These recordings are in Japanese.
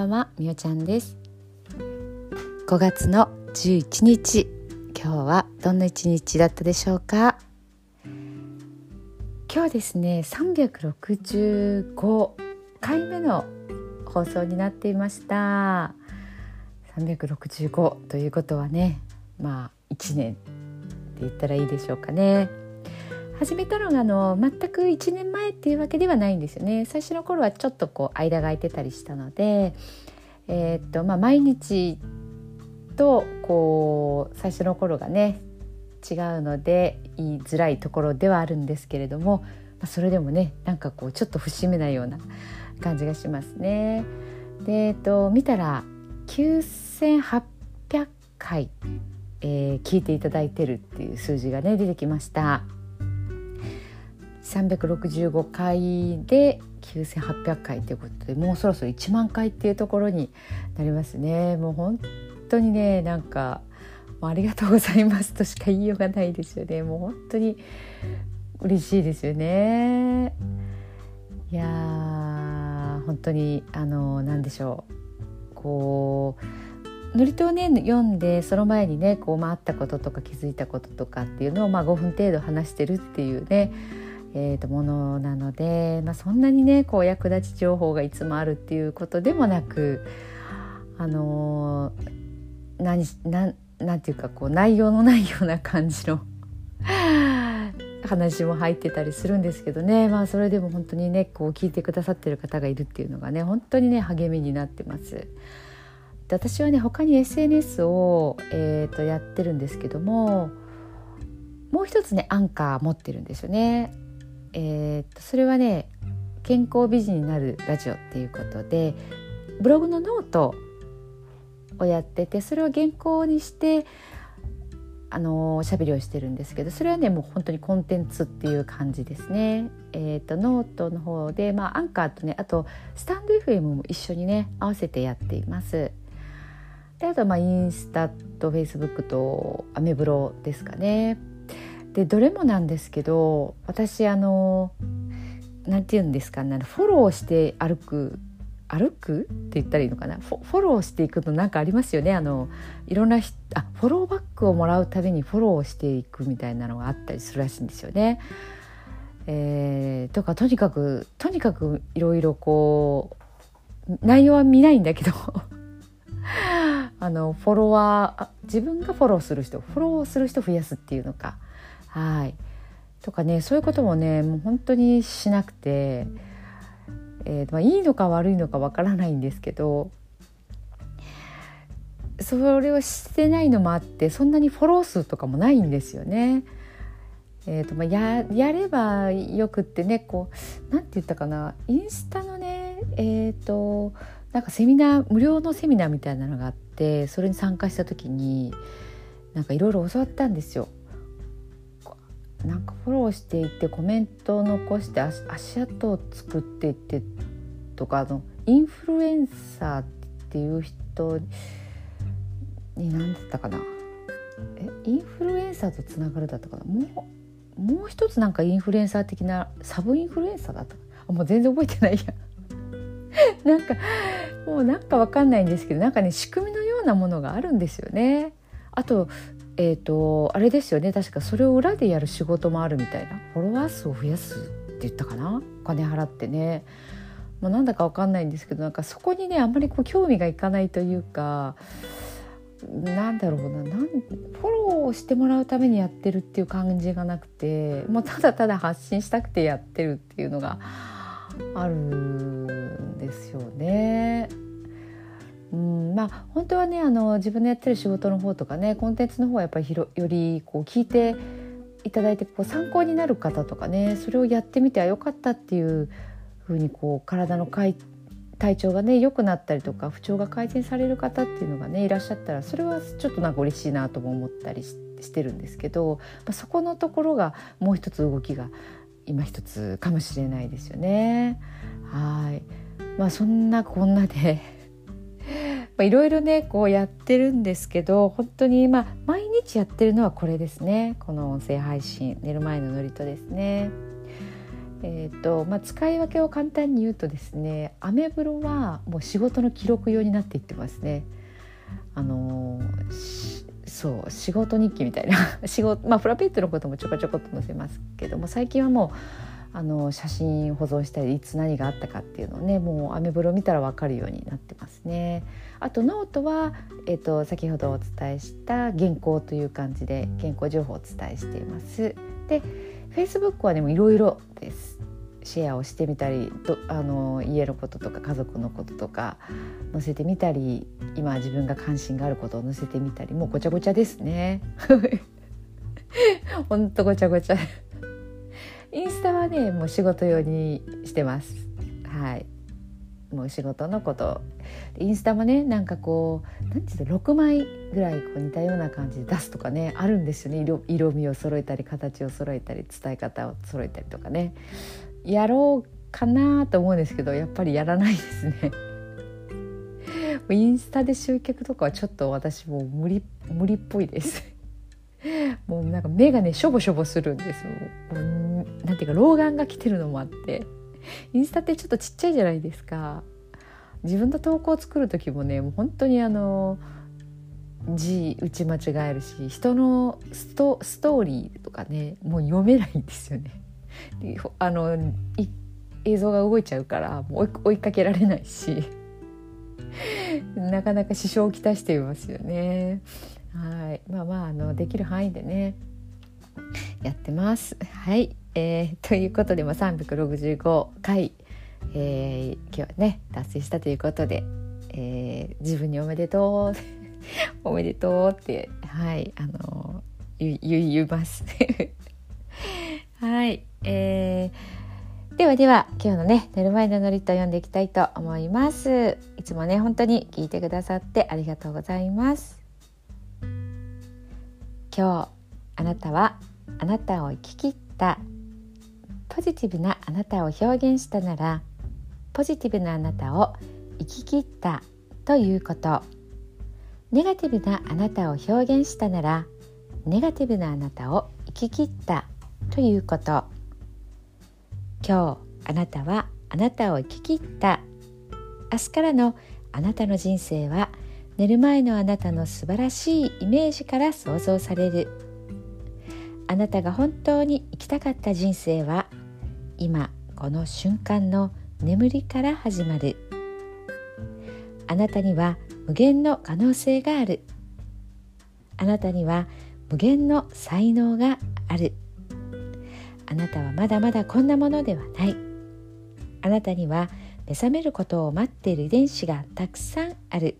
ばんはみおちゃんです。5月の11日。今日はどんな一日だったでしょうか？今日ですね365回目の放送になっていました。365ということはねまあ1年って言ったらいいでしょうかね。始めたのがあの全く1年前っていうわけではないんですよね最初の頃はちょっとこう間が空いてたりしたので、えー、っとまあ、毎日とこう最初の頃がね違うので言いづらいところではあるんですけれども、まあ、それでもねなんかこうちょっと節目なような感じがしますね。で、えっと、見たら9800回、えー、聞いていただいてるっていう数字がね出てきました。365回で9800回ということでもうそろそろ1万回っていうところになりますね。もう本当にねなんかありがとうございますとしか言いようがないですよね。もう本当に嬉しいですよね。いや本当にあの何でしょう。こう祝詞をね読んでその前にねこう、まあ、あったこととか気づいたこととかっていうのを、まあ、5分程度話してるっていうねえー、とものなので、まあ、そんなにねこう役立ち情報がいつもあるっていうことでもなくあのー、何ななんていうかこう内容のないような感じの 話も入ってたりするんですけどねまあそれでも本当にねこう聞いてくださってる方がいるっていうのがね本当にね励みになってます。私はね他に SNS を、えー、とやってるんですけどももう一つねアンカー持ってるんですよね。えー、とそれはね健康美人になるラジオっていうことでブログのノートをやっててそれを原稿にしてあのおしゃべりをしてるんですけどそれはねもう本当にコンテンツっていう感じですね。えーと、ノートの方で、まあ、アンカーとねあとスタンド FM も一緒にね合わせてやっています。であとまあインスタとフェイスブックとアメブロですかね。でどれもなんですけど私あの何て言うんですかねフォローして歩く歩く？って言ったらいいのかな？フォローしていくと何かありますよね。あのいろんなあフォローバックをもらうたびにフォローしていくみたいなのがあったりするらしいんですよね。えー、とかとにかくとにかくいろいろこう内容は見ないんだけどあのフォロワー自分がフォローする人フォローする人増やすっていうのかはいとかねそういうこともねもう本当にしなくて、えーまあ、いいのか悪いのかわからないんですけどそれをしてないのもあってそんなにフォロー数とかもないんですよね。えーとまあ、ややればよくってねこうなんて言ったかなインスタのねえっ、ー、となんかセミナー無料のセミナーみたいなのがあってそれに参加した時になんかいろいろ教わったんですよ。なんかフォローしていってコメントを残して足跡を作っていってとかあのインフルエンサーっていう人に何だったかな。えインフルエンサーとつながるだったかな。もうもう一つなんかインフルエンサー的なサブインフルエンサーだったあもう全然覚えてないや。なんかもうなんかわかんないんですけどなんかね仕組みのようなものがあるんですよね。あとえーと、あれですよね。確かそれを裏でやる仕事もあるみたいな。フォロワー数を増やすって言ったかな。お金払ってね、まあ、なんだか分かんないんですけどなんかそこにねあんまりこう興味がいかないというかなんだろうな。なんフォローしてもらうためにやってるっていう感じがなくてもうただただ発信したくてやってるっていうのがあるんですよね。うんまあ本当はねあの自分のやってる仕事の方とかねコンテンツの方はやっぱりよりこう聞いていただいてこう参考になる方とかねそれをやってみてはよかったっていうふうにこう体の体調がね良くなったりとか不調が改善される方っていうのがねいらっしゃったらそれはちょっとなんか嬉しいなとも思ったりしてるんですけど、まあ、そこのところがもう一つ動きが今一つかもしれないですよね。はいまあそんなこんなでいろいろねこうやってるんですけど本当にま毎日やってるのはこれですねこの音声配信寝る前の祝詞ですね。えーとまあ、使い分けを簡単に言うとですねアメブロはもう仕事の記録用になっていってますね。あの、そう仕事日記みたいな 仕事まあプラペットのこともちょこちょこっと載せますけども最近はもうあの写真保存したりいつ何があったかっていうのをねもうアメブロ見たら分かるようになってますね。あとノートは、えーと、先ほどお伝えした原稿という感じで原稿情報をお伝えしています。で Facebook はでもいろいろです。シェアをしてみたりとあの家のこととか家族のこととか載せてみたり今自分が関心があることを載せてみたりもうごちゃごちゃですね。ほんとごちゃごちゃインスタはねもう仕事用にしてます。はい。もう仕事のこと。インスタもねなんかこう何て言うの6枚ぐらいこう似たような感じで出すとかねあるんですよね。色色味を揃えたり形を揃えたり伝え方を揃えたりとかね。やろうかなと思うんですけどやっぱりやらないですね。インスタで集客とかはちょっと私も無理無理っぽいです。もうなんか目がねしょぼしょぼするんですよなんていうか老眼が来てるのもあってインスタってちょっとちっちゃいじゃないですか自分の投稿を作る時もねもう本当にあの字打ち間違えるし人のストストーリーとかねもう読めないんですよね。あの映像が動いちゃうからもう追いかけられないしなかなか支障をきたしていますよね。はい。まあまああのできる範囲でねやってます。はい、えー、ということで、まあ、365回、えー、今日はね達成したということで、えー、自分におめでとう。おめでとうってはい。あの言言います。はい、えー、ではでは今日のね寝る前のノリと読んでいきたいと思います。いつもね本当に聞いてくださってありがとうございます今日あなたはあなたを生き切ったポジティブなあなたを表現したならポジティブなあなたを生き切ったということ。ネガティブなあなたを表現したならネガティブなあなたを生き切った。ということ今日あなたはあなたを生き切った。明日からのあなたの人生は寝る前のあなたの素晴らしいイメージから想像される。あなたが本当に生きたかった人生は今この瞬間の眠りから始まる。あなたには無限の可能性がある。あなたには無限の才能がある。あなたはまだまだこんなものではない。あなたには目覚めることを待っている遺伝子がたくさんある。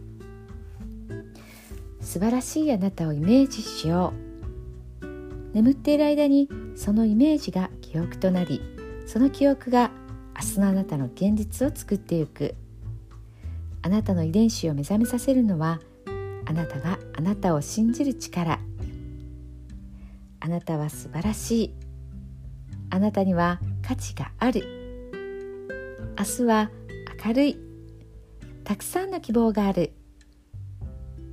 素晴らしいあなたをイメージしよう。眠っている間にそのイメージが記憶となりその記憶が明日のあなたの現実を作っていく。あなたの遺伝子を目覚めさせるのはあなたがあなたを信じる力。あなたは素晴らしい。あなたには価値がある。明日は明るい。たくさんの希望がある。